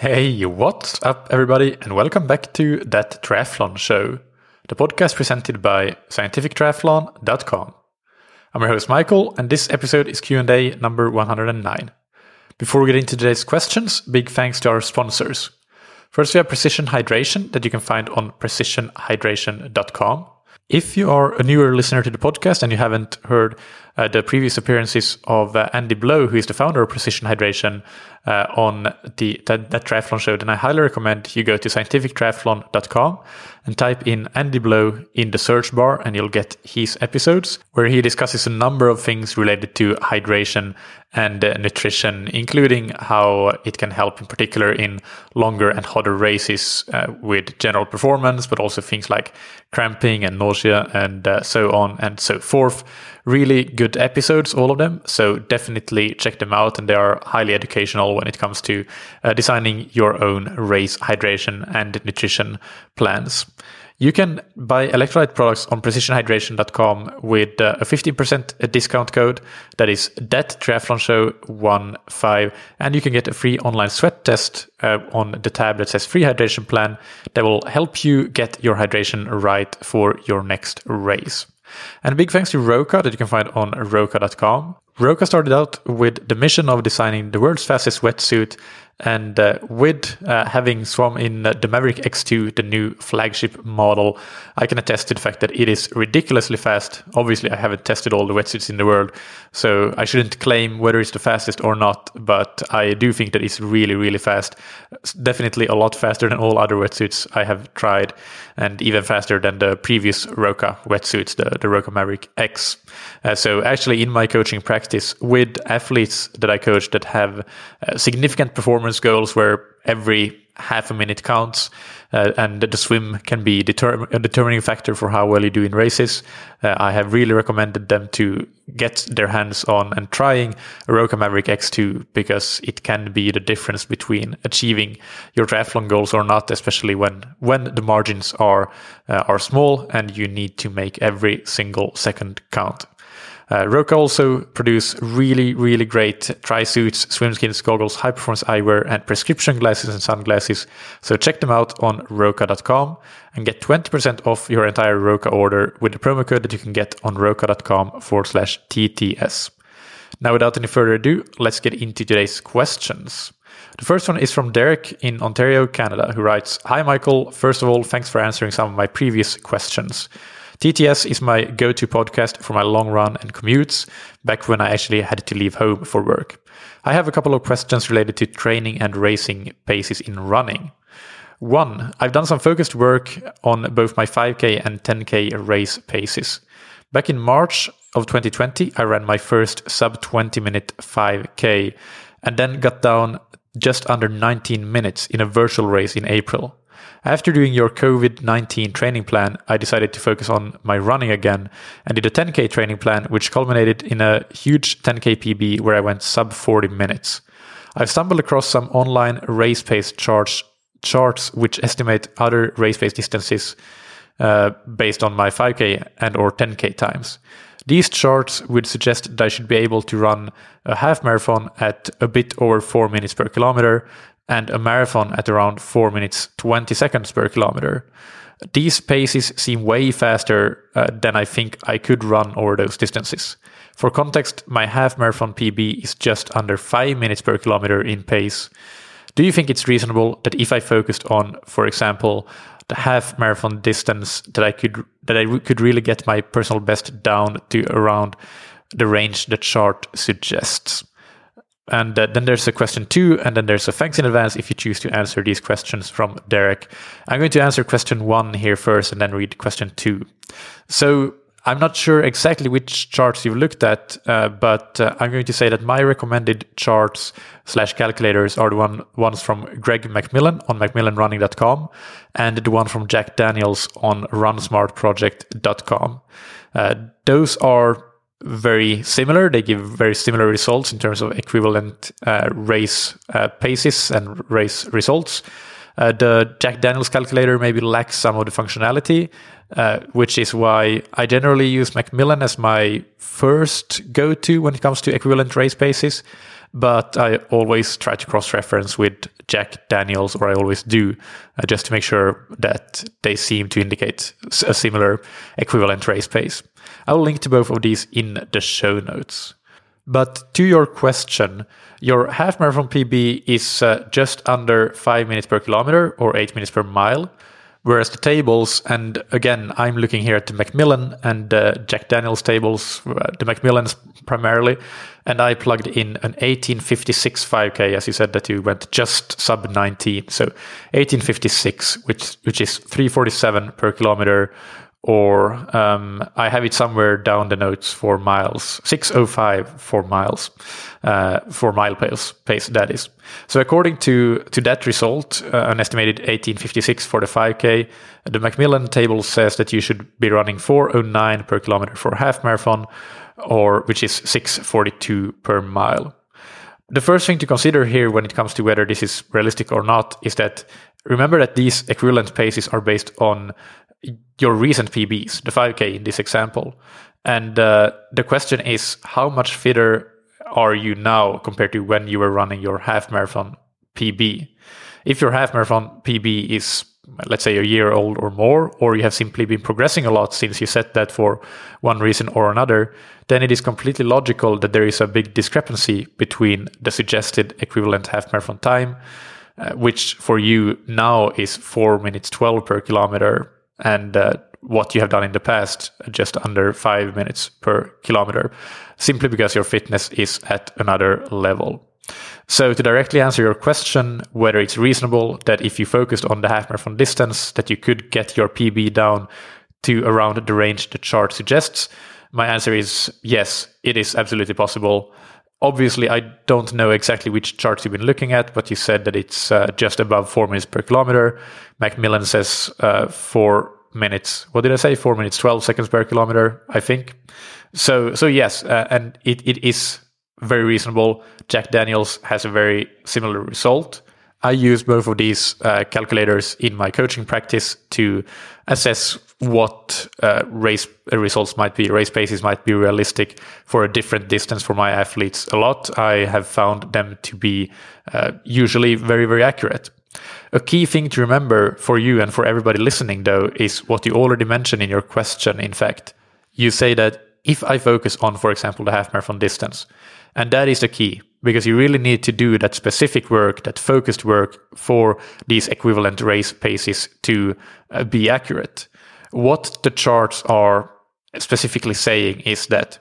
Hey, what's up, everybody, and welcome back to That Triathlon Show, the podcast presented by scientifictriathlon.com. I'm your host, Michael, and this episode is Q&A number 109. Before we get into today's questions, big thanks to our sponsors. First, we have Precision Hydration that you can find on precisionhydration.com. If you are a newer listener to the podcast and you haven't heard uh, the previous appearances of uh, Andy Blow, who is the founder of Precision Hydration, uh, on the that, that, triathlon show, then I highly recommend you go to scientifictriathlon.com and type in Andy Blow in the search bar, and you'll get his episodes where he discusses a number of things related to hydration and uh, nutrition, including how it can help, in particular, in longer and hotter races uh, with general performance, but also things like cramping and nausea and uh, so on and so forth. Really good episodes, all of them. So definitely check them out, and they are highly educational when it comes to uh, designing your own race hydration and nutrition plans. You can buy electrolyte products on precisionhydration.com with uh, a 15% discount code that is that triathlon show 15 and you can get a free online sweat test uh, on the tab that says free hydration plan that will help you get your hydration right for your next race. And big thanks to Roka that you can find on roka.com. Roka started out with the mission of designing the world's fastest wetsuit and uh, with uh, having swum in the Maverick X2, the new flagship model, I can attest to the fact that it is ridiculously fast. Obviously, I haven't tested all the wetsuits in the world, so I shouldn't claim whether it's the fastest or not, but I do think that it's really, really fast. It's definitely a lot faster than all other wetsuits I have tried, and even faster than the previous Roka wetsuits, the, the Roka Maverick X. Uh, so, actually, in my coaching practice with athletes that I coach that have uh, significant performance goals where every half a minute counts, uh, and the swim can be a determining factor for how well you do in races. Uh, I have really recommended them to get their hands on and trying a Roka Maverick X2 because it can be the difference between achieving your triathlon goals or not, especially when when the margins are uh, are small and you need to make every single second count. Uh, Roka also produce really, really great tri suits, swimskins, goggles, high performance eyewear, and prescription glasses and sunglasses. So check them out on Roka.com and get 20% off your entire Roka order with the promo code that you can get on Roka.com forward slash TTS. Now, without any further ado, let's get into today's questions. The first one is from Derek in Ontario, Canada, who writes Hi, Michael. First of all, thanks for answering some of my previous questions. TTS is my go to podcast for my long run and commutes, back when I actually had to leave home for work. I have a couple of questions related to training and racing paces in running. One, I've done some focused work on both my 5K and 10K race paces. Back in March of 2020, I ran my first sub 20 minute 5K and then got down just under 19 minutes in a virtual race in April. After doing your COVID 19 training plan, I decided to focus on my running again and did a 10K training plan, which culminated in a huge 10K PB where I went sub 40 minutes. I've stumbled across some online race pace charts, charts which estimate other race pace distances uh, based on my 5K and or 10K times. These charts would suggest that I should be able to run a half marathon at a bit over 4 minutes per kilometer and a marathon at around 4 minutes 20 seconds per kilometer. These paces seem way faster uh, than I think I could run over those distances. For context, my half marathon PB is just under 5 minutes per kilometer in pace. Do you think it's reasonable that if I focused on, for example, the half marathon distance, that I could that I could really get my personal best down to around the range the chart suggests? And uh, then there's a question two, and then there's a thanks in advance if you choose to answer these questions from Derek. I'm going to answer question one here first and then read question two. So I'm not sure exactly which charts you've looked at, uh, but uh, I'm going to say that my recommended charts slash calculators are the one ones from Greg McMillan on mcmillanrunning.com and the one from Jack Daniels on RunSmartProject.com. Uh, those are very similar. They give very similar results in terms of equivalent uh, race uh, paces and race results. Uh, the Jack Daniels calculator maybe lacks some of the functionality, uh, which is why I generally use McMillan as my first go to when it comes to equivalent race paces. but I always try to cross reference with Jack Daniels, or I always do, uh, just to make sure that they seem to indicate a similar equivalent race pace. I will link to both of these in the show notes. But to your question, your half marathon PB is uh, just under 5 minutes per kilometer or 8 minutes per mile. Whereas the tables, and again, I'm looking here at the McMillan and uh, Jack Daniels tables, uh, the McMillans primarily, and I plugged in an 1856 5K, as you said that you went just sub 19. So 1856, which which is 347 per kilometer or um, I have it somewhere down the notes for miles, 605 for miles, uh, for mile pace, pace, that is. So according to, to that result, uh, an estimated 1856 for the 5K, the McMillan table says that you should be running 409 per kilometer for half marathon, or which is 642 per mile. The first thing to consider here when it comes to whether this is realistic or not is that remember that these equivalent paces are based on your recent PBs, the 5K in this example. And uh, the question is, how much fitter are you now compared to when you were running your half marathon PB? If your half marathon PB is, let's say, a year old or more, or you have simply been progressing a lot since you set that for one reason or another, then it is completely logical that there is a big discrepancy between the suggested equivalent half marathon time, uh, which for you now is 4 minutes 12 per kilometer and uh, what you have done in the past, just under five minutes per kilometer, simply because your fitness is at another level. So to directly answer your question, whether it's reasonable that if you focused on the half marathon distance, that you could get your PB down to around the range the chart suggests, my answer is yes, it is absolutely possible. Obviously, I don't know exactly which charts you've been looking at, but you said that it's uh, just above four minutes per kilometer. McMillan says uh, four minutes. What did I say? Four minutes, twelve seconds per kilometer, I think. So, so yes, uh, and it, it is very reasonable. Jack Daniels has a very similar result. I use both of these uh, calculators in my coaching practice to assess what uh, race uh, results might be, race paces might be realistic for a different distance for my athletes. A lot I have found them to be uh, usually very, very accurate. A key thing to remember for you and for everybody listening, though, is what you already mentioned in your question. In fact, you say that if I focus on, for example, the half marathon distance, and that is the key because you really need to do that specific work, that focused work for these equivalent race paces to uh, be accurate. What the charts are specifically saying is that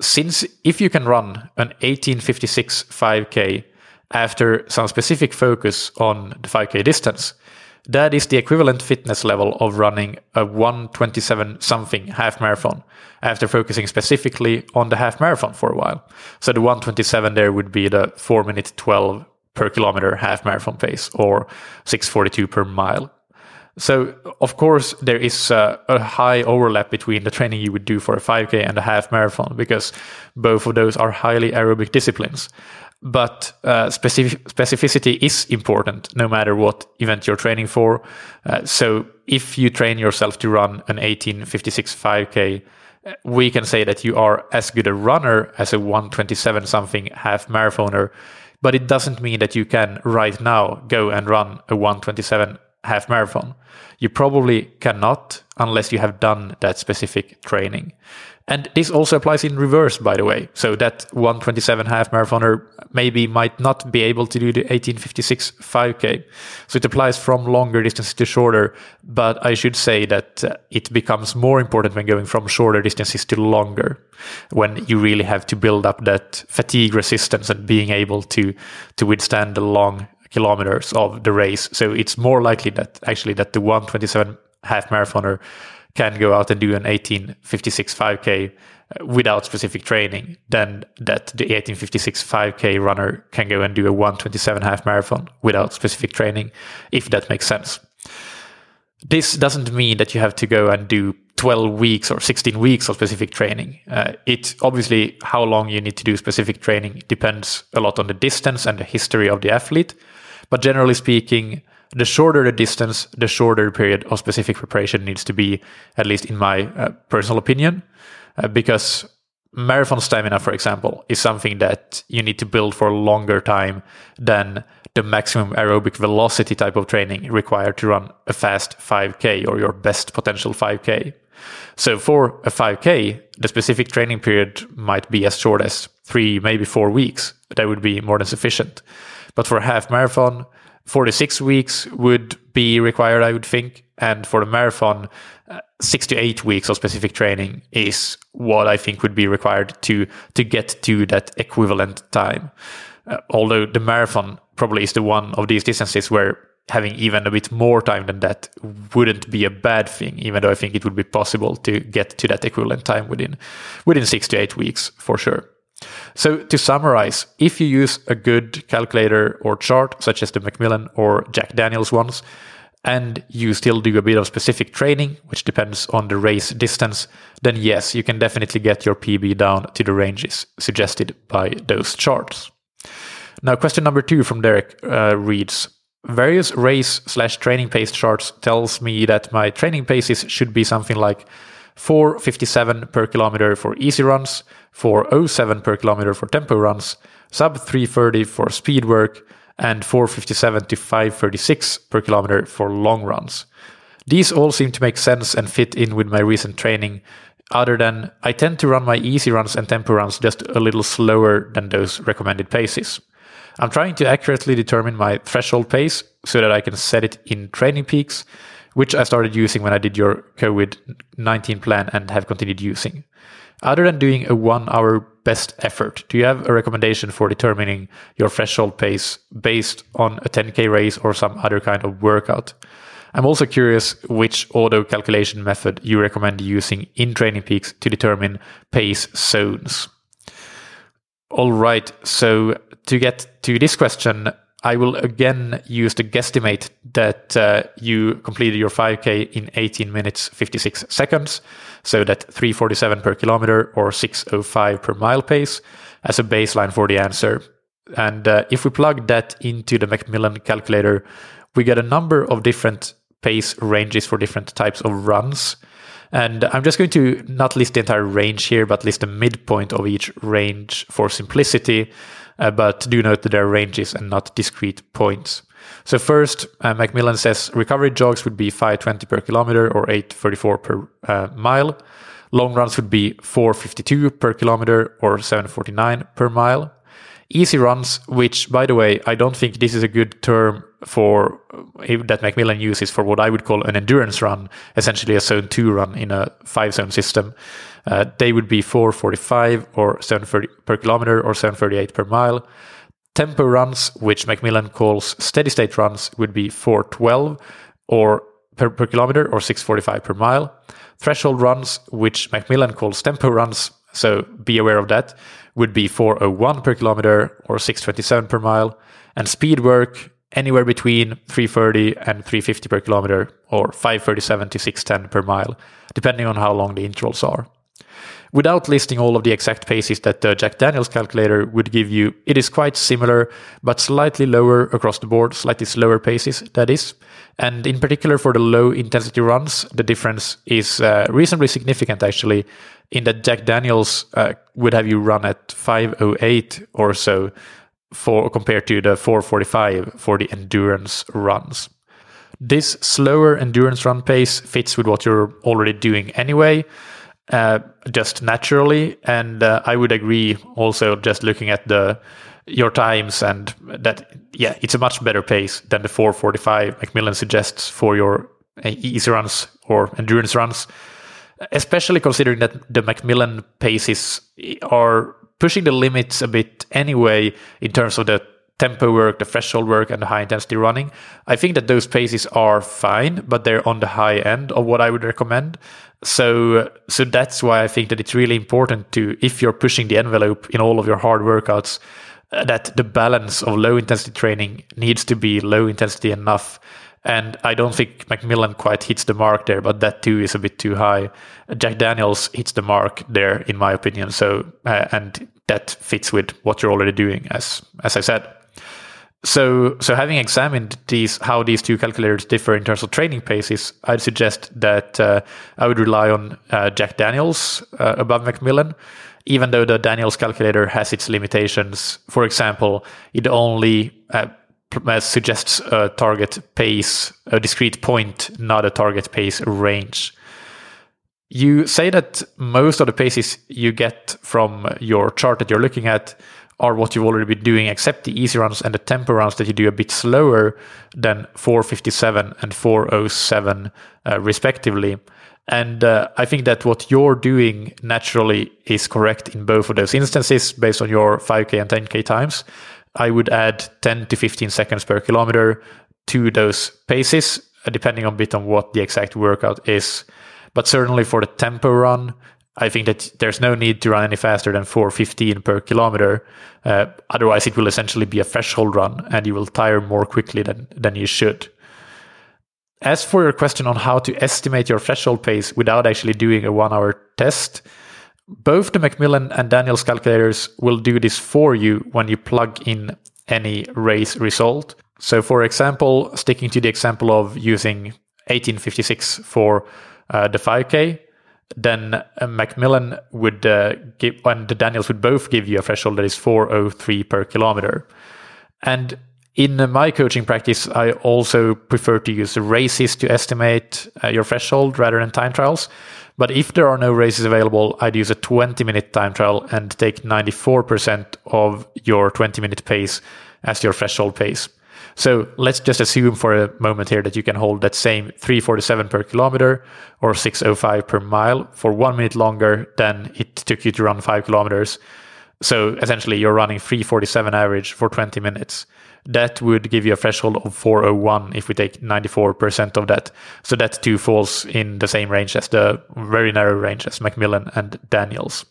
since if you can run an 1856 5K after some specific focus on the 5K distance, that is the equivalent fitness level of running a 127 something half marathon after focusing specifically on the half marathon for a while. So the 127 there would be the 4 minute 12 per kilometer half marathon pace or 642 per mile. So, of course, there is uh, a high overlap between the training you would do for a 5K and a half marathon because both of those are highly aerobic disciplines. But uh, specific, specificity is important no matter what event you're training for. Uh, so, if you train yourself to run an 1856 5K, uh, we can say that you are as good a runner as a 127 something half marathoner. But it doesn't mean that you can right now go and run a 127 half marathon. You probably cannot unless you have done that specific training. And this also applies in reverse, by the way. So that 127 half marathoner maybe might not be able to do the 1856 5K. So it applies from longer distances to shorter. But I should say that uh, it becomes more important when going from shorter distances to longer, when you really have to build up that fatigue resistance and being able to, to withstand the long kilometers of the race. So it's more likely that actually that the 127 half marathoner can go out and do an 1856 5k uh, without specific training than that the 1856 5k runner can go and do a 127 half marathon without specific training if that makes sense this doesn't mean that you have to go and do 12 weeks or 16 weeks of specific training. Uh, it obviously how long you need to do specific training depends a lot on the distance and the history of the athlete. But generally speaking, the shorter the distance, the shorter period of specific preparation needs to be, at least in my uh, personal opinion, uh, because marathon stamina, for example, is something that you need to build for a longer time than the maximum aerobic velocity type of training required to run a fast 5K or your best potential 5K. So for a 5K, the specific training period might be as short as three, maybe four weeks. That would be more than sufficient. But for a half marathon, 46 weeks would be required, I would think. And for the marathon, uh, six to eight weeks of specific training is what I think would be required to to get to that equivalent time. Uh, although the marathon probably is the one of these distances where having even a bit more time than that wouldn't be a bad thing, even though I think it would be possible to get to that equivalent time within within six to eight weeks for sure. So to summarize, if you use a good calculator or chart, such as the McMillan or Jack Daniels ones, and you still do a bit of specific training, which depends on the race distance, then yes, you can definitely get your PB down to the ranges suggested by those charts. Now, question number two from Derek uh, reads Various race slash training pace charts tells me that my training paces should be something like 457 per kilometer for easy runs, 407 per kilometer for tempo runs, sub 330 for speed work, and 457 to 536 per kilometer for long runs. These all seem to make sense and fit in with my recent training, other than I tend to run my easy runs and tempo runs just a little slower than those recommended paces. I'm trying to accurately determine my threshold pace so that I can set it in training peaks, which I started using when I did your COVID 19 plan and have continued using. Other than doing a one hour best effort, do you have a recommendation for determining your threshold pace based on a 10K race or some other kind of workout? I'm also curious which auto calculation method you recommend using in Training Peaks to determine pace zones. All right, so to get to this question, I will again use the guesstimate that uh, you completed your 5K in 18 minutes 56 seconds, so that 347 per kilometer or 605 per mile pace as a baseline for the answer. And uh, if we plug that into the McMillan calculator, we get a number of different pace ranges for different types of runs. And I'm just going to not list the entire range here, but list the midpoint of each range for simplicity. Uh, but do note that there are ranges and not discrete points. So first, uh, McMillan says recovery jogs would be 520 per kilometer or 834 per uh, mile. Long runs would be 452 per kilometer or 749 per mile. Easy runs, which by the way, I don't think this is a good term for uh, that McMillan uses for what I would call an endurance run, essentially a zone two run in a five zone system. Uh, they would be 445 or 730 per kilometer or 738 per mile. Tempo runs, which McMillan calls steady state runs, would be 412 or per, per kilometer or 645 per mile. Threshold runs, which McMillan calls tempo runs, so be aware of that, would be 401 per kilometer or 627 per mile. And speed work, anywhere between 330 and 350 per kilometer or 537 to 610 per mile, depending on how long the intervals are. Without listing all of the exact paces that the Jack Daniels calculator would give you, it is quite similar, but slightly lower across the board, slightly slower paces, that is. And in particular for the low intensity runs, the difference is uh, reasonably significant actually, in that Jack Daniels uh, would have you run at 508 or so for compared to the 445 for the endurance runs. This slower endurance run pace fits with what you're already doing anyway, uh, just naturally. And uh, I would agree also just looking at the your times and that yeah, it's a much better pace than the 445 McMillan suggests for your uh, easy runs or endurance runs. Especially considering that the McMillan paces are pushing the limits a bit anyway in terms of the tempo work, the threshold work, and the high intensity running. I think that those paces are fine, but they're on the high end of what I would recommend. So, so that's why I think that it's really important to, if you're pushing the envelope in all of your hard workouts, uh, that the balance of low intensity training needs to be low intensity enough. And I don't think McMillan quite hits the mark there, but that too is a bit too high. Jack Daniels hits the mark there, in my opinion. So, uh, and that fits with what you're already doing, as as I said. So, so having examined these, how these two calculators differ in terms of training paces, I'd suggest that uh, I would rely on uh, Jack Daniels uh, above McMillan. even though the Daniels calculator has its limitations. For example, it only uh, uh, suggests a target pace, a discrete point, not a target pace range. You say that most of the paces you get from your chart that you're looking at are what you've already been doing, except the easy runs and the tempo runs that you do a bit slower than 457 and 407, uh, respectively. And uh, I think that what you're doing naturally is correct in both of those instances based on your 5K and 10K times. I would add 10 to 15 seconds per kilometer to those paces, uh, depending a bit on what the exact workout is. But certainly for the tempo run, I think that there's no need to run any faster than 415 per kilometer. Uh, otherwise, it will essentially be a threshold run and you will tire more quickly than, than you should. As for your question on how to estimate your threshold pace without actually doing a one hour test, both the McMillan and Daniels calculators will do this for you when you plug in any race result. So, for example, sticking to the example of using 1856 for uh, the 5K, then uh, McMillan would uh, give, and the Daniels would both give you a threshold that is 403 per kilometer. And in my coaching practice, I also prefer to use races to estimate uh, your threshold rather than time trials. But if there are no races available, I'd use a 20 minute time trial and take 94% of your 20 minute pace as your threshold pace. So let's just assume for a moment here that you can hold that same 347 per kilometer or 605 per mile for one minute longer than it took you to run five kilometers. So essentially, you're running 347 average for 20 minutes. That would give you a threshold of 401 if we take 94% of that. So that too falls in the same range as the very narrow range as McMillan and Daniels.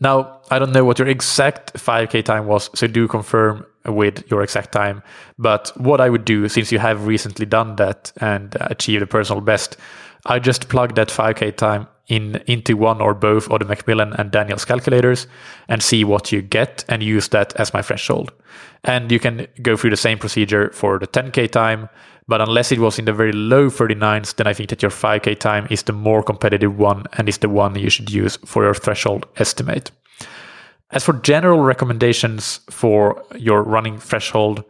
Now, I don't know what your exact 5K time was, so do confirm with your exact time. But what I would do, since you have recently done that and uh, achieved a personal best, I just plug that 5K time in into one or both of the McMillan and Daniels calculators and see what you get and use that as my threshold. And you can go through the same procedure for the 10K time, but unless it was in the very low 39s, then I think that your 5K time is the more competitive one and is the one you should use for your threshold estimate. As for general recommendations for your running threshold,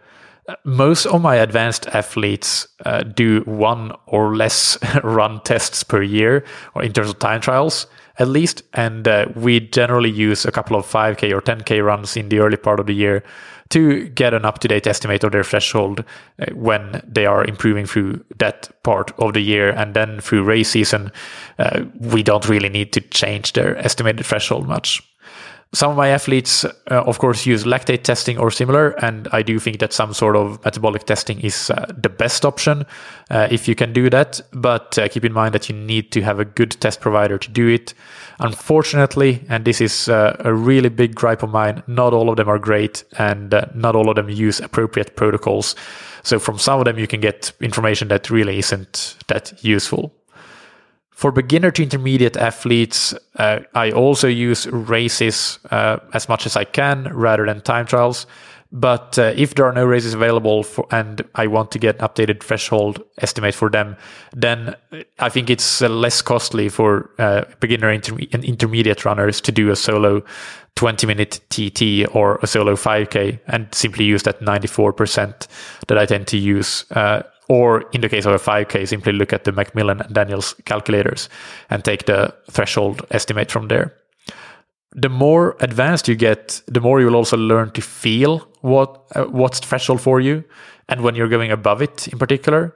most of my advanced athletes uh, do one or less run tests per year, or in terms of time trials at least. And uh, we generally use a couple of 5K or 10K runs in the early part of the year to get an up to date estimate of their threshold uh, when they are improving through that part of the year. And then through race season, uh, we don't really need to change their estimated threshold much. Some of my athletes, uh, of course, use lactate testing or similar, and I do think that some sort of metabolic testing is uh, the best option uh, if you can do that. But uh, keep in mind that you need to have a good test provider to do it. Unfortunately, and this is uh, a really big gripe of mine, not all of them are great, and uh, not all of them use appropriate protocols. So from some of them, you can get information that really isn't that useful. For beginner to intermediate athletes, uh, I also use races uh, as much as I can rather than time trials. But uh, if there are no races available for, and I want to get updated threshold estimate for them, then I think it's uh, less costly for uh, beginner inter- and intermediate runners to do a solo 20 minute TT or a solo 5K and simply use that 94% that I tend to use uh, or in the case of a 5K, simply look at the McMillan and Daniels calculators and take the threshold estimate from there. The more advanced you get, the more you will also learn to feel what uh, what's threshold for you, and when you're going above it in particular.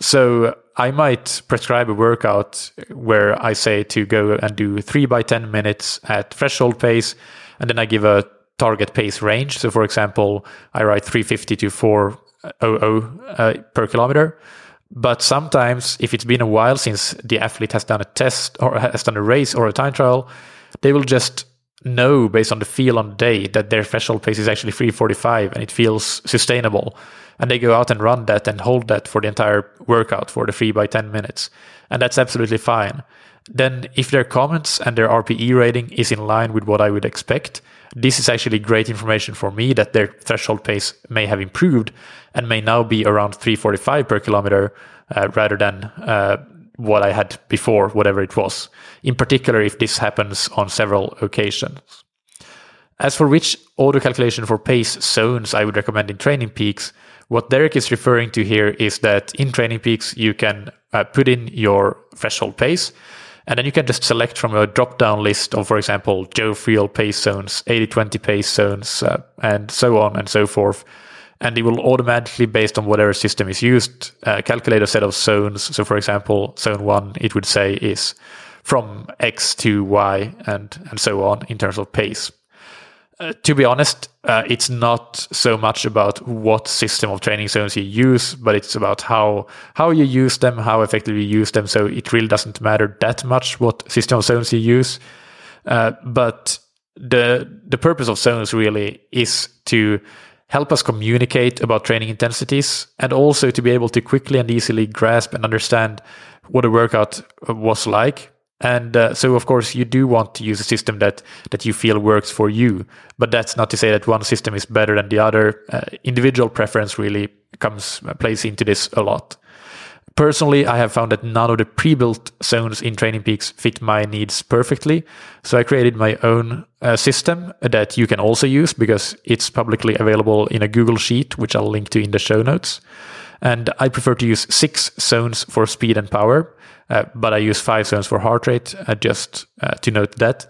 So I might prescribe a workout where I say to go and do three by ten minutes at threshold pace, and then I give a target pace range. So, for example, I write 350 to 4 00 uh, per kilometer. But sometimes, if it's been a while since the athlete has done a test or has done a race or a time trial, they will just know based on the feel on the day that their threshold pace is actually 345 and it feels sustainable. And they go out and run that and hold that for the entire workout for the 3 by 10 minutes. And that's absolutely fine. Then, if their comments and their RPE rating is in line with what I would expect, this is actually great information for me that their threshold pace may have improved and may now be around 345 per kilometer uh, rather than uh, what I had before, whatever it was, in particular if this happens on several occasions. As for which auto calculation for pace zones I would recommend in Training Peaks, what Derek is referring to here is that in Training Peaks you can uh, put in your threshold pace and then you can just select from a drop down list of, for example, Joe Friel pace zones, 80 20 pace zones, uh, and so on and so forth. And it will automatically, based on whatever system is used, uh, calculate a set of zones. So, for example, zone one, it would say is from X to Y and, and so on in terms of pace. Uh, to be honest, uh, it's not so much about what system of training zones you use, but it's about how how you use them, how effectively you use them. So it really doesn't matter that much what system of zones you use. Uh, but the the purpose of zones really is to help us communicate about training intensities and also to be able to quickly and easily grasp and understand what a workout was like and uh, so, of course, you do want to use a system that that you feel works for you. But that's not to say that one system is better than the other. Uh, individual preference really comes uh, plays into this a lot. Personally, I have found that none of the pre-built zones in Training Peaks fit my needs perfectly. So I created my own uh, system that you can also use because it's publicly available in a Google Sheet, which I'll link to in the show notes. And I prefer to use six zones for speed and power uh, but I use five zones for heart rate, uh, just uh, to note that.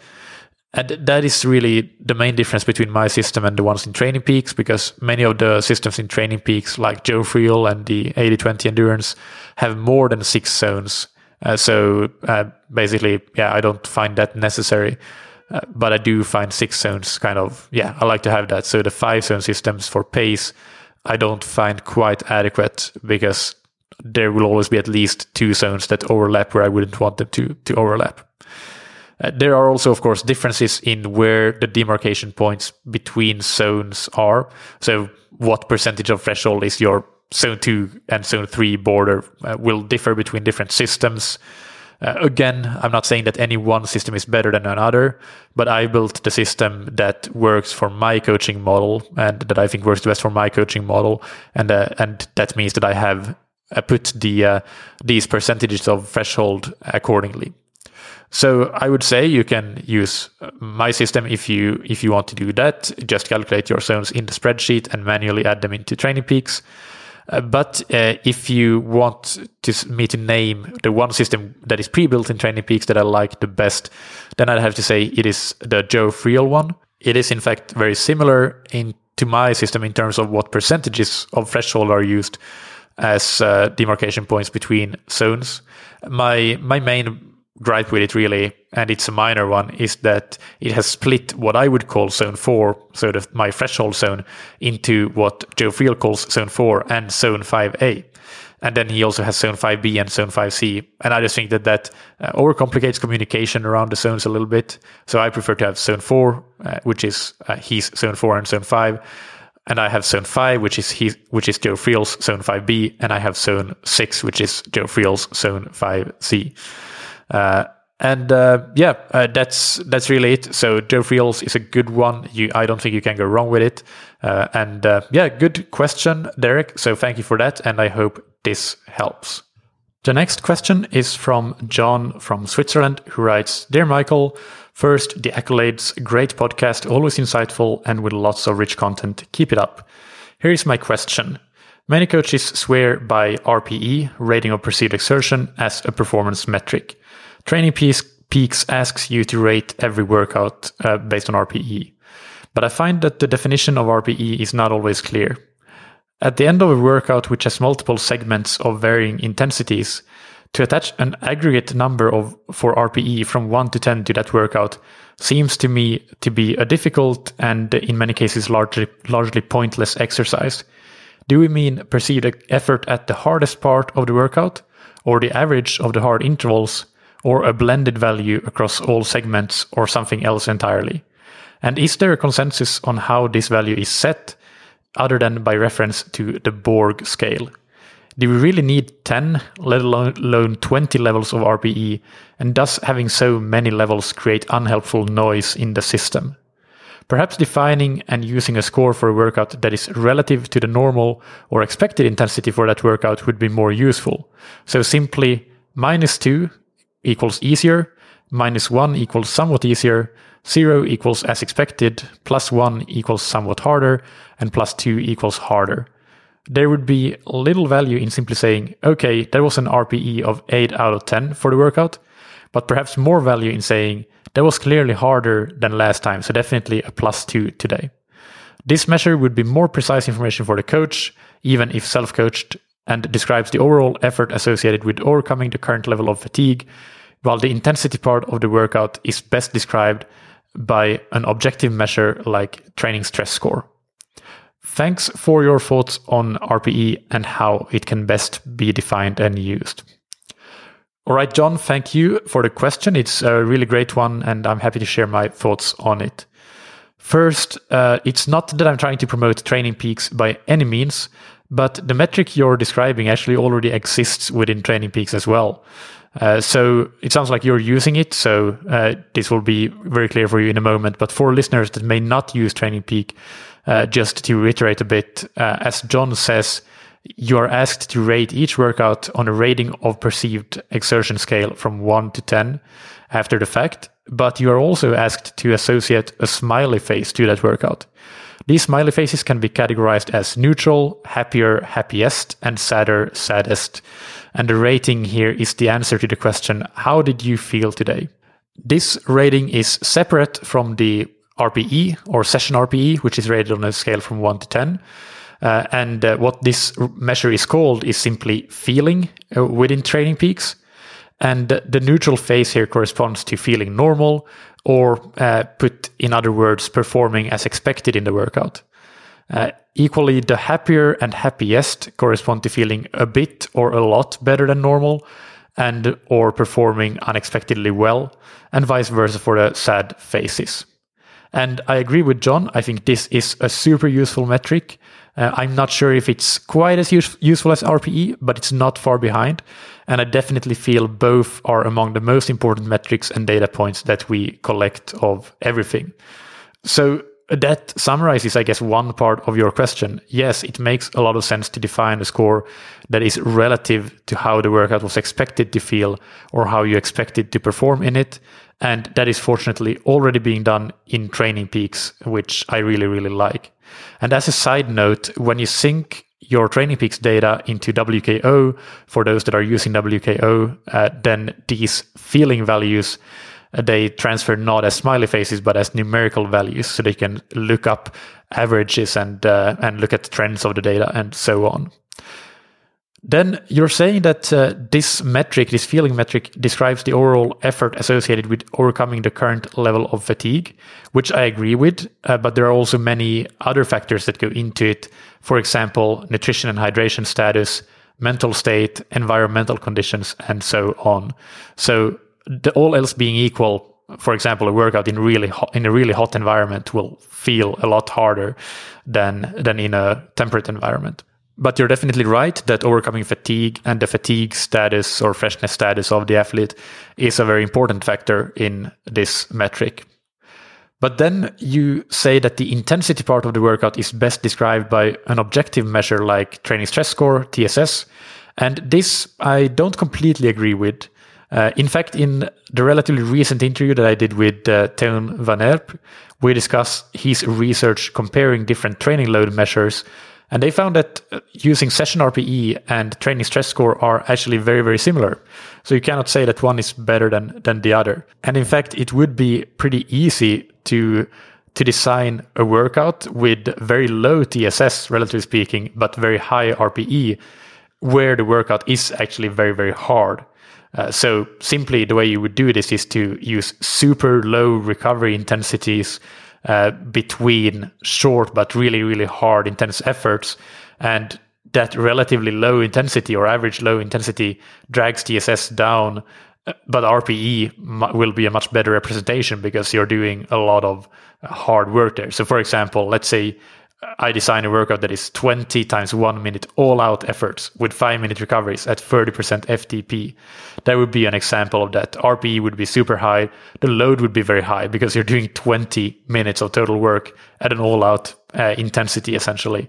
And that is really the main difference between my system and the ones in Training Peaks, because many of the systems in Training Peaks, like Joe Friel and the 80-20 Endurance, have more than six zones. Uh, so uh, basically, yeah, I don't find that necessary. Uh, but I do find six zones kind of, yeah, I like to have that. So the five zone systems for pace, I don't find quite adequate because there will always be at least two zones that overlap where I wouldn't want them to to overlap. Uh, there are also, of course, differences in where the demarcation points between zones are. So, what percentage of threshold is your zone two and zone three border uh, will differ between different systems. Uh, again, I'm not saying that any one system is better than another, but I built the system that works for my coaching model and that I think works the best for my coaching model, and uh, and that means that I have uh, put the uh, these percentages of threshold accordingly. So I would say you can use uh, my system if you if you want to do that. Just calculate your zones in the spreadsheet and manually add them into Training Peaks. Uh, but uh, if you want to, me to name the one system that is pre-built in Training Peaks that I like the best, then I'd have to say it is the Joe Friel one. It is in fact very similar in to my system in terms of what percentages of threshold are used as uh, demarcation points between zones. My my main gripe with it really, and it's a minor one, is that it has split what I would call zone four, sort of my threshold zone, into what Joe Friel calls zone four and zone five A. And then he also has zone 5B and zone 5C. And I just think that that uh, overcomplicates communication around the zones a little bit. So I prefer to have zone 4, uh, which is uh, he's zone 4 and zone 5 and I have zone five, which is he, which is Joe Friel's zone five B, and I have zone six, which is Joe Friel's zone five C. Uh, and uh, yeah, uh, that's that's really it. So Joe Friel's is a good one. You, I don't think you can go wrong with it. Uh, and uh, yeah, good question, Derek. So thank you for that, and I hope this helps. The next question is from John from Switzerland, who writes, "Dear Michael." First, the accolades, great podcast, always insightful and with lots of rich content. Keep it up. Here is my question. Many coaches swear by RPE, rating of perceived exertion, as a performance metric. Training Peaks asks you to rate every workout uh, based on RPE. But I find that the definition of RPE is not always clear. At the end of a workout which has multiple segments of varying intensities, to attach an aggregate number of for RPE from 1 to 10 to that workout seems to me to be a difficult and in many cases largely largely pointless exercise. Do we mean perceived effort at the hardest part of the workout or the average of the hard intervals or a blended value across all segments or something else entirely? And is there a consensus on how this value is set other than by reference to the Borg scale? do we really need 10, let alone 20 levels of RPE? And does having so many levels create unhelpful noise in the system? Perhaps defining and using a score for a workout that is relative to the normal or expected intensity for that workout would be more useful. So simply minus 2 equals easier, minus 1 equals somewhat easier, 0 equals as expected, plus 1 equals somewhat harder, and plus 2 equals harder. There would be little value in simply saying, okay, that was an RPE of 8 out of 10 for the workout, but perhaps more value in saying, that was clearly harder than last time, so definitely a plus 2 today. This measure would be more precise information for the coach, even if self coached, and describes the overall effort associated with overcoming the current level of fatigue, while the intensity part of the workout is best described by an objective measure like training stress score. Thanks for your thoughts on RPE and how it can best be defined and used. All right, John, thank you for the question. It's a really great one, and I'm happy to share my thoughts on it. First, uh, it's not that I'm trying to promote training peaks by any means, but the metric you're describing actually already exists within training peaks as well. Uh, so it sounds like you're using it. So uh, this will be very clear for you in a moment. But for listeners that may not use Training Peak, uh, just to reiterate a bit, uh, as John says, you are asked to rate each workout on a rating of perceived exertion scale from 1 to 10 after the fact, but you are also asked to associate a smiley face to that workout. These smiley faces can be categorized as neutral, happier, happiest, and sadder, saddest. And the rating here is the answer to the question, How did you feel today? This rating is separate from the RPE or session RPE, which is rated on a scale from 1 to 10. Uh, and uh, what this measure is called is simply feeling uh, within training peaks. And the neutral phase here corresponds to feeling normal, or uh, put in other words, performing as expected in the workout. Uh, equally, the happier and happiest correspond to feeling a bit or a lot better than normal, and or performing unexpectedly well, and vice versa for the sad faces. And I agree with John. I think this is a super useful metric uh, I'm not sure if it's quite as use- useful as RPE, but it's not far behind. And I definitely feel both are among the most important metrics and data points that we collect of everything. So that summarizes, I guess, one part of your question. Yes, it makes a lot of sense to define a score that is relative to how the workout was expected to feel or how you expected to perform in it. And that is fortunately already being done in training peaks, which I really, really like. And as a side note, when you sync your training peaks data into WKO, for those that are using WKO, uh, then these feeling values they transfer not as smiley faces but as numerical values, so they can look up averages and uh, and look at the trends of the data and so on. Then you're saying that uh, this metric, this feeling metric, describes the overall effort associated with overcoming the current level of fatigue, which I agree with. Uh, but there are also many other factors that go into it. For example, nutrition and hydration status, mental state, environmental conditions, and so on. So, the, all else being equal, for example, a workout in really hot, in a really hot environment will feel a lot harder than than in a temperate environment. But you're definitely right that overcoming fatigue and the fatigue status or freshness status of the athlete is a very important factor in this metric. But then you say that the intensity part of the workout is best described by an objective measure like training stress score, TSS. And this I don't completely agree with. Uh, in fact, in the relatively recent interview that I did with uh, Teun van Erp, we discussed his research comparing different training load measures and they found that uh, using session RPE and training stress score are actually very, very similar. So you cannot say that one is better than, than the other. And in fact, it would be pretty easy to, to design a workout with very low TSS, relatively speaking, but very high RPE, where the workout is actually very, very hard. Uh, so simply the way you would do this is to use super low recovery intensities uh, between short but really, really hard, intense efforts. And that relatively low intensity or average low intensity drags TSS down, uh, but RPE will be a much better representation because you're doing a lot of hard work there. So, for example, let's say I design a workout that is 20 times one minute all out efforts with five minute recoveries at 30% FTP. That would be an example of that. RPE would be super high. The load would be very high because you're doing 20 minutes of total work at an all out uh, intensity essentially.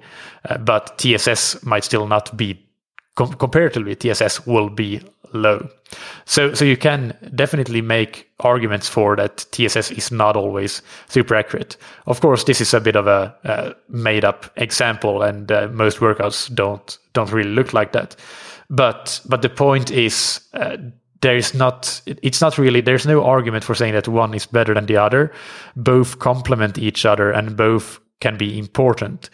Uh, but TSS might still not be com- comparatively, TSS will be low. So, so you can definitely make arguments for that TSS is not always super accurate. Of course, this is a bit of a, a made up example, and uh, most workouts don't don't really look like that. But but the point is. Uh, there is not it's not really there's no argument for saying that one is better than the other both complement each other and both can be important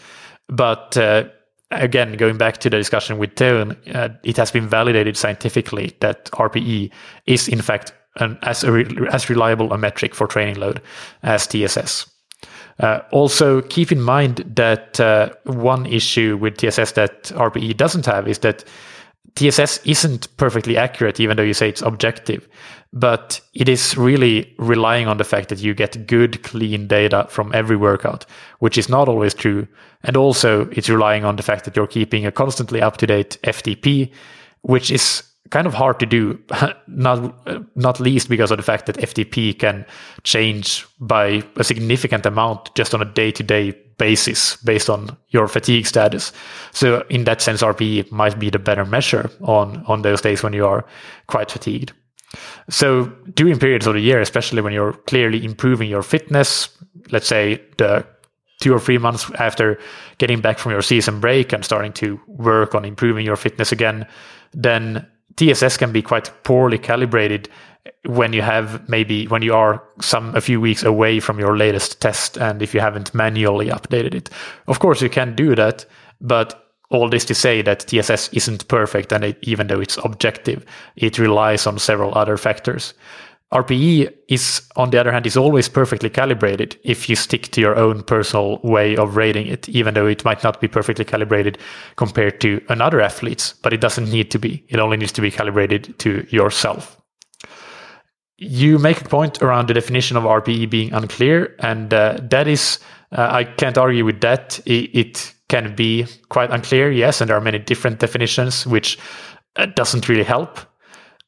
but uh, again, going back to the discussion with Teun, uh, it has been validated scientifically that RPE is in fact an, as re- as reliable a metric for training load as TSS. Uh, also, keep in mind that uh, one issue with TSS that RPE doesn't have is that TSS isn't perfectly accurate, even though you say it's objective. But it is really relying on the fact that you get good, clean data from every workout, which is not always true. And also, it's relying on the fact that you're keeping a constantly up to date FTP, which is kind of hard to do, not not least because of the fact that FTP can change by a significant amount just on a day to day basis based on your fatigue status. So in that sense, RPE might be the better measure on on those days when you are quite fatigued. So during periods of the year, especially when you're clearly improving your fitness, let's say the two or three months after getting back from your season break and starting to work on improving your fitness again, then TSS can be quite poorly calibrated when you have maybe when you are some a few weeks away from your latest test and if you haven't manually updated it. Of course you can do that, but all this to say that TSS isn't perfect and it, even though it's objective, it relies on several other factors. RPE is, on the other hand, is always perfectly calibrated if you stick to your own personal way of rating it, even though it might not be perfectly calibrated compared to another athlete's, but it doesn't need to be. It only needs to be calibrated to yourself. You make a point around the definition of RPE being unclear, and uh, that is, uh, I can't argue with that. It, it, can be quite unclear, yes, and there are many different definitions, which uh, doesn't really help.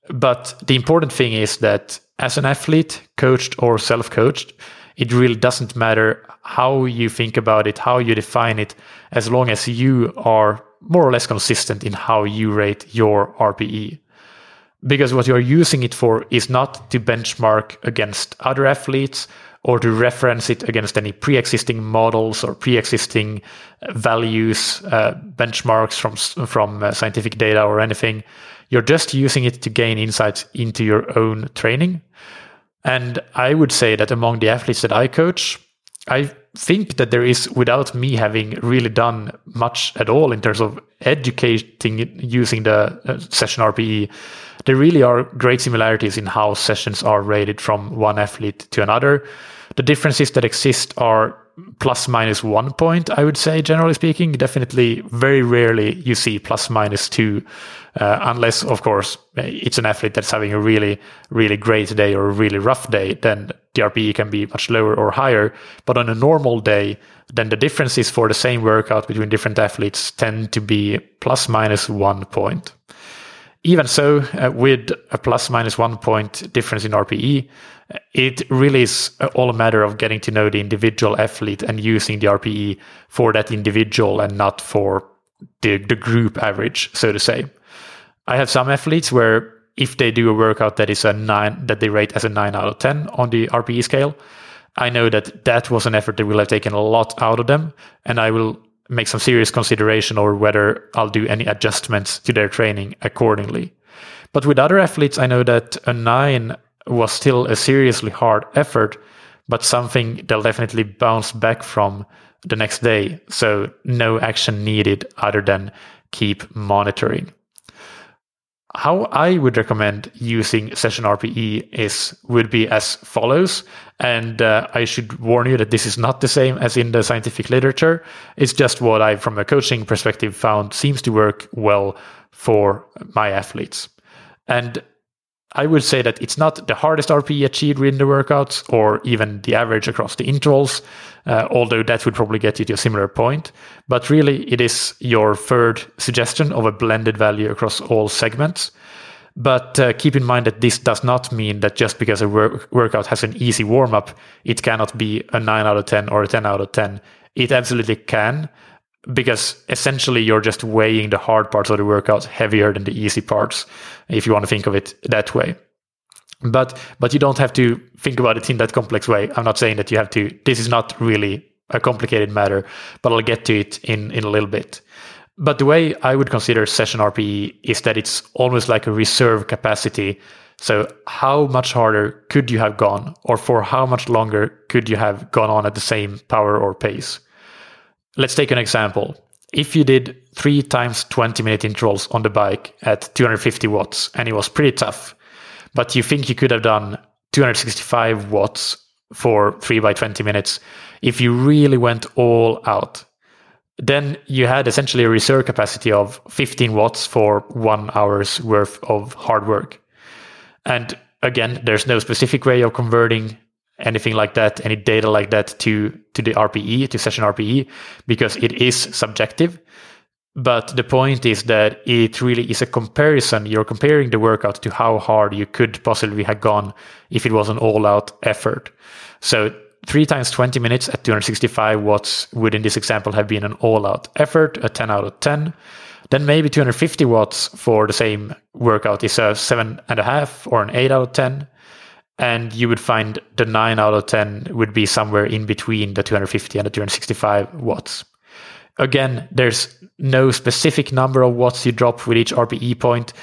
But the important thing is that as an athlete, coached or self coached, it really doesn't matter how you think about it, how you define it, as long as you are more or less consistent in how you rate your RPE. Because what you're using it for is not to benchmark against other athletes or to reference it against any pre existing models or pre existing values, uh, benchmarks from, from uh, scientific data or anything. You're just using it to gain insights into your own training. And I would say that among the athletes that I coach, I think that there is, without me having really done much at all in terms of educating using the uh, session RPE, there really are great similarities in how sessions are rated from one athlete to another. The differences that exist are plus minus one point, I would say, generally speaking. Definitely, very rarely you see plus minus two, uh, unless, of course, it's an athlete that's having a really, really great day or a really rough day. Then the RPE can be much lower or higher. But on a normal day, then the differences for the same workout between different athletes tend to be plus minus one point. Even so, uh, with a plus minus one point difference in RPE, it really is all a matter of getting to know the individual athlete and using the RPE for that individual and not for the, the group average, so to say. I have some athletes where if they do a workout that is a nine, that they rate as a nine out of 10 on the RPE scale, I know that that was an effort that will have taken a lot out of them. And I will make some serious consideration over whether I'll do any adjustments to their training accordingly. But with other athletes, I know that a nine was still a seriously hard effort, but something they'll definitely bounce back from the next day. So no action needed other than keep monitoring. How I would recommend using session RPE is would be as follows, and uh, I should warn you that this is not the same as in the scientific literature. It's just what I, from a coaching perspective, found seems to work well for my athletes. And I would say that it's not the hardest RPE achieved within the workouts or even the average across the intervals, uh, although that would probably get you to a similar point. But really, it is your third suggestion of a blended value across all segments. But uh, keep in mind that this does not mean that just because a work- workout has an easy warm up, it cannot be a 9 out of 10 or a 10 out of 10. It absolutely can, because essentially you're just weighing the hard parts of the workout heavier than the easy parts, if you want to think of it that way. But but you don't have to think about it in that complex way. I'm not saying that you have to. This is not really a complicated matter, but I'll get to it in in a little bit. But the way I would consider session RPE is that it's almost like a reserve capacity. So how much harder could you have gone, or for how much longer could you have gone on at the same power or pace? Let's take an example. If you did three times 20 minute intervals on the bike at 250 watts and it was pretty tough, but you think you could have done 265 watts for three by 20 minutes if you really went all out, then you had essentially a reserve capacity of 15 watts for one hour's worth of hard work. And again, there's no specific way of converting anything like that, any data like that to, to the RPE, to session RPE, because it is subjective. But the point is that it really is a comparison. You're comparing the workout to how hard you could possibly have gone if it was an all out effort. So three times 20 minutes at 265 watts would in this example have been an all out effort, a 10 out of 10. Then maybe 250 watts for the same workout is a seven and a half or an eight out of 10. And you would find the nine out of 10 would be somewhere in between the 250 and the 265 watts. Again, there's no specific number of watts you drop with each RPE point.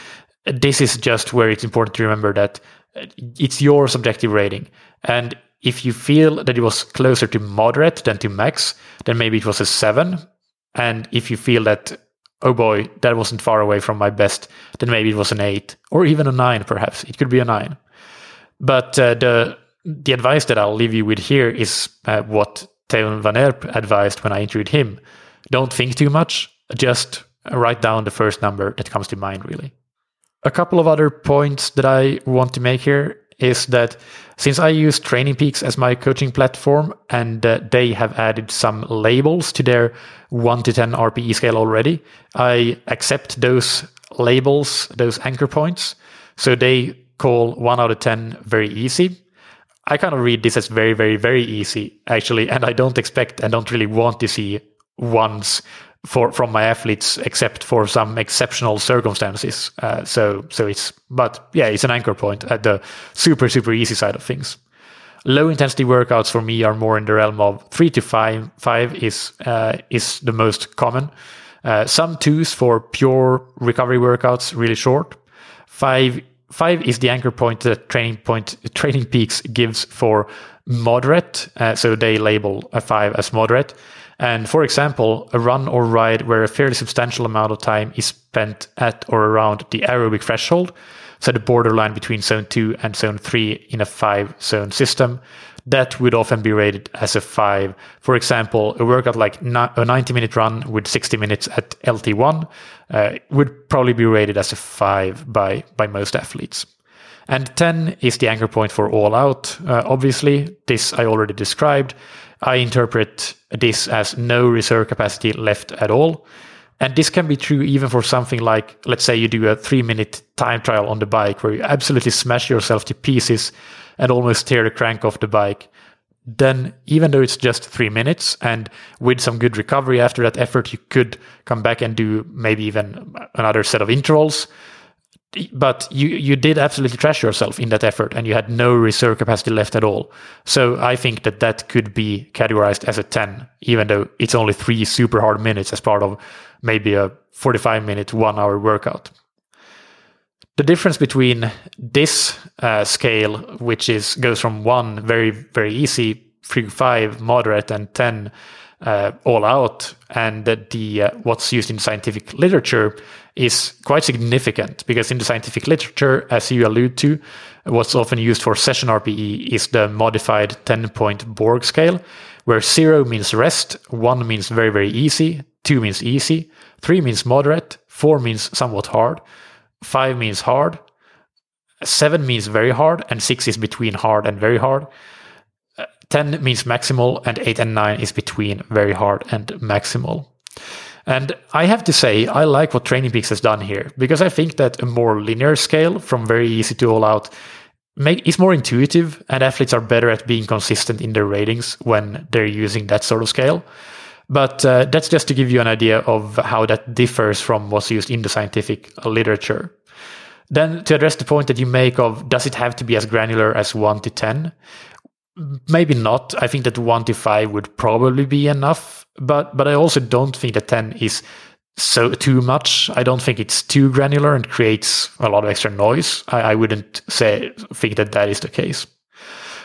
This is just where it's important to remember that it's your subjective rating. And if you feel that it was closer to moderate than to max, then maybe it was a seven. And if you feel that, oh boy, that wasn't far away from my best, then maybe it was an eight or even a nine, perhaps. It could be a nine. But uh, the the advice that I'll leave you with here is uh, what Teun Van Erp advised when I interviewed him. Don't think too much. Just write down the first number that comes to mind, really. A couple of other points that I want to make here is that since I use Training Peaks as my coaching platform and uh, they have added some labels to their 1 to 10 RPE scale already, I accept those labels, those anchor points. So they call 1 out of 10 very easy. I kind of read this as very, very, very easy, actually. And I don't expect and don't really want to see ones for from my athletes, except for some exceptional circumstances. Uh, so so it's but yeah, it's an anchor point at the super super easy side of things. Low intensity workouts for me are more in the realm of three to five. Five is uh, is the most common. Uh, some twos for pure recovery workouts, really short. Five five is the anchor point that training point training peaks gives for moderate. Uh, so they label a five as moderate and for example, a run or ride where a fairly substantial amount of time is spent at or around the aerobic threshold, so the borderline between zone 2 and zone 3 in a five zone system, that would often be rated as a 5. For example, a workout like a 90 minute run with 60 minutes at LT1 uh, would probably be rated as a 5 by, by most athletes. And 10 is the anchor point for all out. Uh, obviously, this I already described. I interpret this as no reserve capacity left at all. And this can be true even for something like, let's say you do a three minute time trial on the bike where you absolutely smash yourself to pieces and almost tear the crank off the bike. Then, even though it's just three minutes and with some good recovery after that effort, you could come back and do maybe even another set of intervals. But you you did absolutely trash yourself in that effort and you had no reserve capacity left at all. So i think that that could be categorized as a 10 even though it's only three super hard minutes as part of maybe a 45 minute one hour workout the difference between this uh, scale which is goes from one very very easy three five moderate and 10 uh, all out and the uh, what's used in scientific literature is quite significant because in the scientific literature, as you allude to, what's often used for session RPE is the modified 10 point Borg scale, where zero means rest, one means very, very easy, two means easy, three means moderate, four means somewhat hard, five means hard, seven means very hard, and six is between hard and very hard. Uh, 10 means maximal, and 8 and 9 is between very hard and maximal. And I have to say, I like what Training Peaks has done here because I think that a more linear scale from very easy to all out make, is more intuitive and athletes are better at being consistent in their ratings when they're using that sort of scale. But uh, that's just to give you an idea of how that differs from what's used in the scientific literature. Then to address the point that you make of does it have to be as granular as 1 to 10? Maybe not. I think that 1 to 5 would probably be enough, but but I also don't think that 10 is so too much. I don't think it's too granular and creates a lot of extra noise. I, I wouldn't say think that that is the case.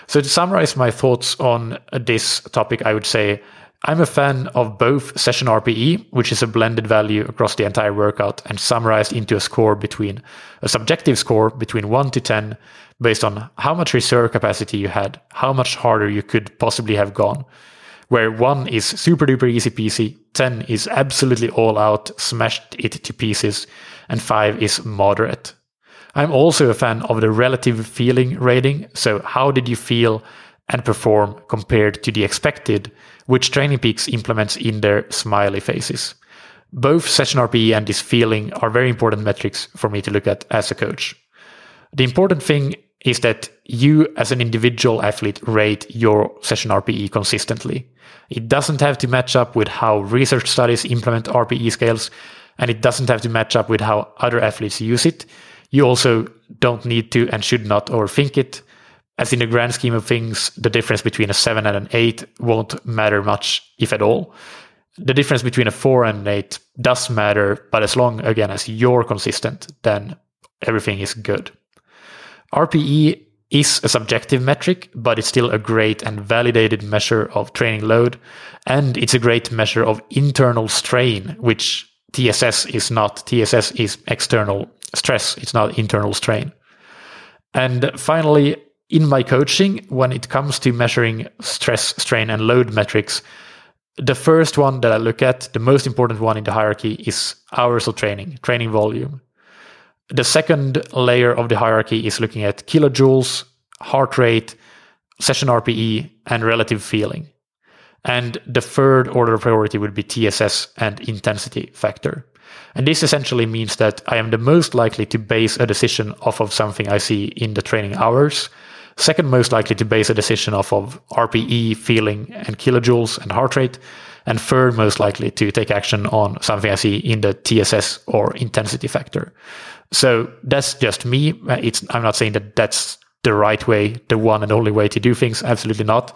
So to summarize my thoughts on this topic, I would say I'm a fan of both session RPE, which is a blended value across the entire workout and summarized into a score between a subjective score between 1 to 10 based on how much reserve capacity you had, how much harder you could possibly have gone. Where 1 is super duper easy peasy, 10 is absolutely all out, smashed it to pieces, and 5 is moderate. I'm also a fan of the relative feeling rating. So, how did you feel and perform compared to the expected, which Training Peaks implements in their smiley faces. Both session RPE and this feeling are very important metrics for me to look at as a coach. The important thing is that you as an individual athlete rate your session RPE consistently. It doesn't have to match up with how research studies implement RPE scales, and it doesn't have to match up with how other athletes use it. You also don't need to and should not overthink it as in the grand scheme of things, the difference between a seven and an eight won't matter much, if at all. The difference between a four and an eight does matter, but as long, again, as you're consistent, then everything is good. RPE is a subjective metric, but it's still a great and validated measure of training load. And it's a great measure of internal strain, which TSS is not. TSS is external stress, it's not internal strain. And finally, in my coaching, when it comes to measuring stress, strain, and load metrics, the first one that I look at, the most important one in the hierarchy, is hours of training, training volume. The second layer of the hierarchy is looking at kilojoules, heart rate, session RPE, and relative feeling. And the third order of priority would be TSS and intensity factor. And this essentially means that I am the most likely to base a decision off of something I see in the training hours Second most likely to base a decision off of RPE, feeling, and kilojoules and heart rate. And third most likely to take action on something I see in the TSS or intensity factor. So that's just me. It's, I'm not saying that that's the right way, the one and only way to do things. Absolutely not.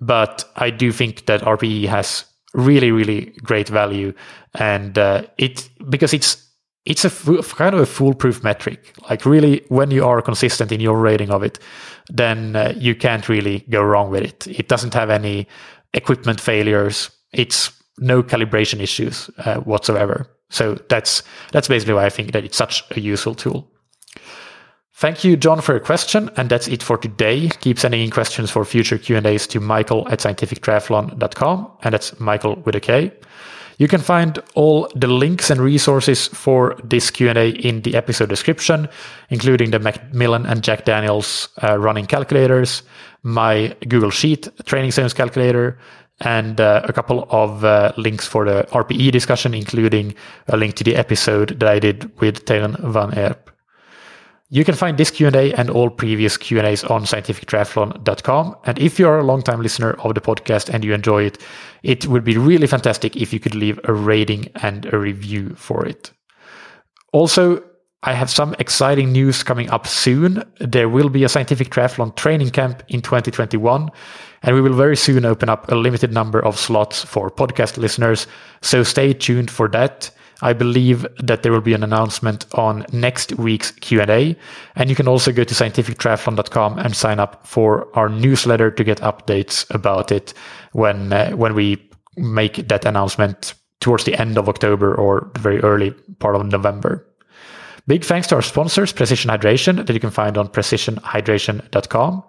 But I do think that RPE has really, really great value. And uh, it, because it's it's a kind of a foolproof metric. Like really, when you are consistent in your rating of it, then uh, you can't really go wrong with it. It doesn't have any equipment failures. It's no calibration issues uh, whatsoever. So that's that's basically why I think that it's such a useful tool. Thank you, John, for your question. And that's it for today. Keep sending in questions for future Q&As to michael at scientifictriathlon.com. And that's Michael with a K. You can find all the links and resources for this Q&A in the episode description, including the McMillan and Jack Daniels uh, running calculators, my Google Sheet training zones calculator, and uh, a couple of uh, links for the RPE discussion, including a link to the episode that I did with Teun van Erp. You can find this Q&A and all previous Q&As on scientifictriathlon.com. And if you're a long-time listener of the podcast and you enjoy it, it would be really fantastic if you could leave a rating and a review for it. Also, I have some exciting news coming up soon. There will be a scientific triathlon training camp in 2021, and we will very soon open up a limited number of slots for podcast listeners. So stay tuned for that. I believe that there will be an announcement on next week's Q&A. And you can also go to scientifictriathlon.com and sign up for our newsletter to get updates about it when, uh, when we make that announcement towards the end of October or the very early part of November. Big thanks to our sponsors, Precision Hydration, that you can find on precisionhydration.com.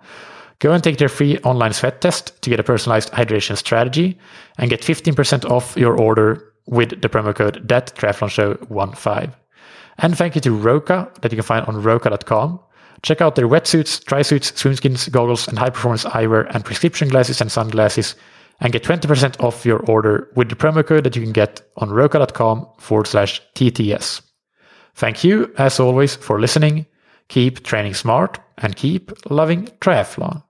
Go and take their free online sweat test to get a personalized hydration strategy and get 15% off your order with the promo code that triathlon show 15. And thank you to Roka that you can find on roka.com. Check out their wetsuits, dry suits, swimskins, goggles, and high performance eyewear and prescription glasses and sunglasses and get 20% off your order with the promo code that you can get on roka.com forward slash TTS. Thank you, as always, for listening. Keep training smart and keep loving triathlon.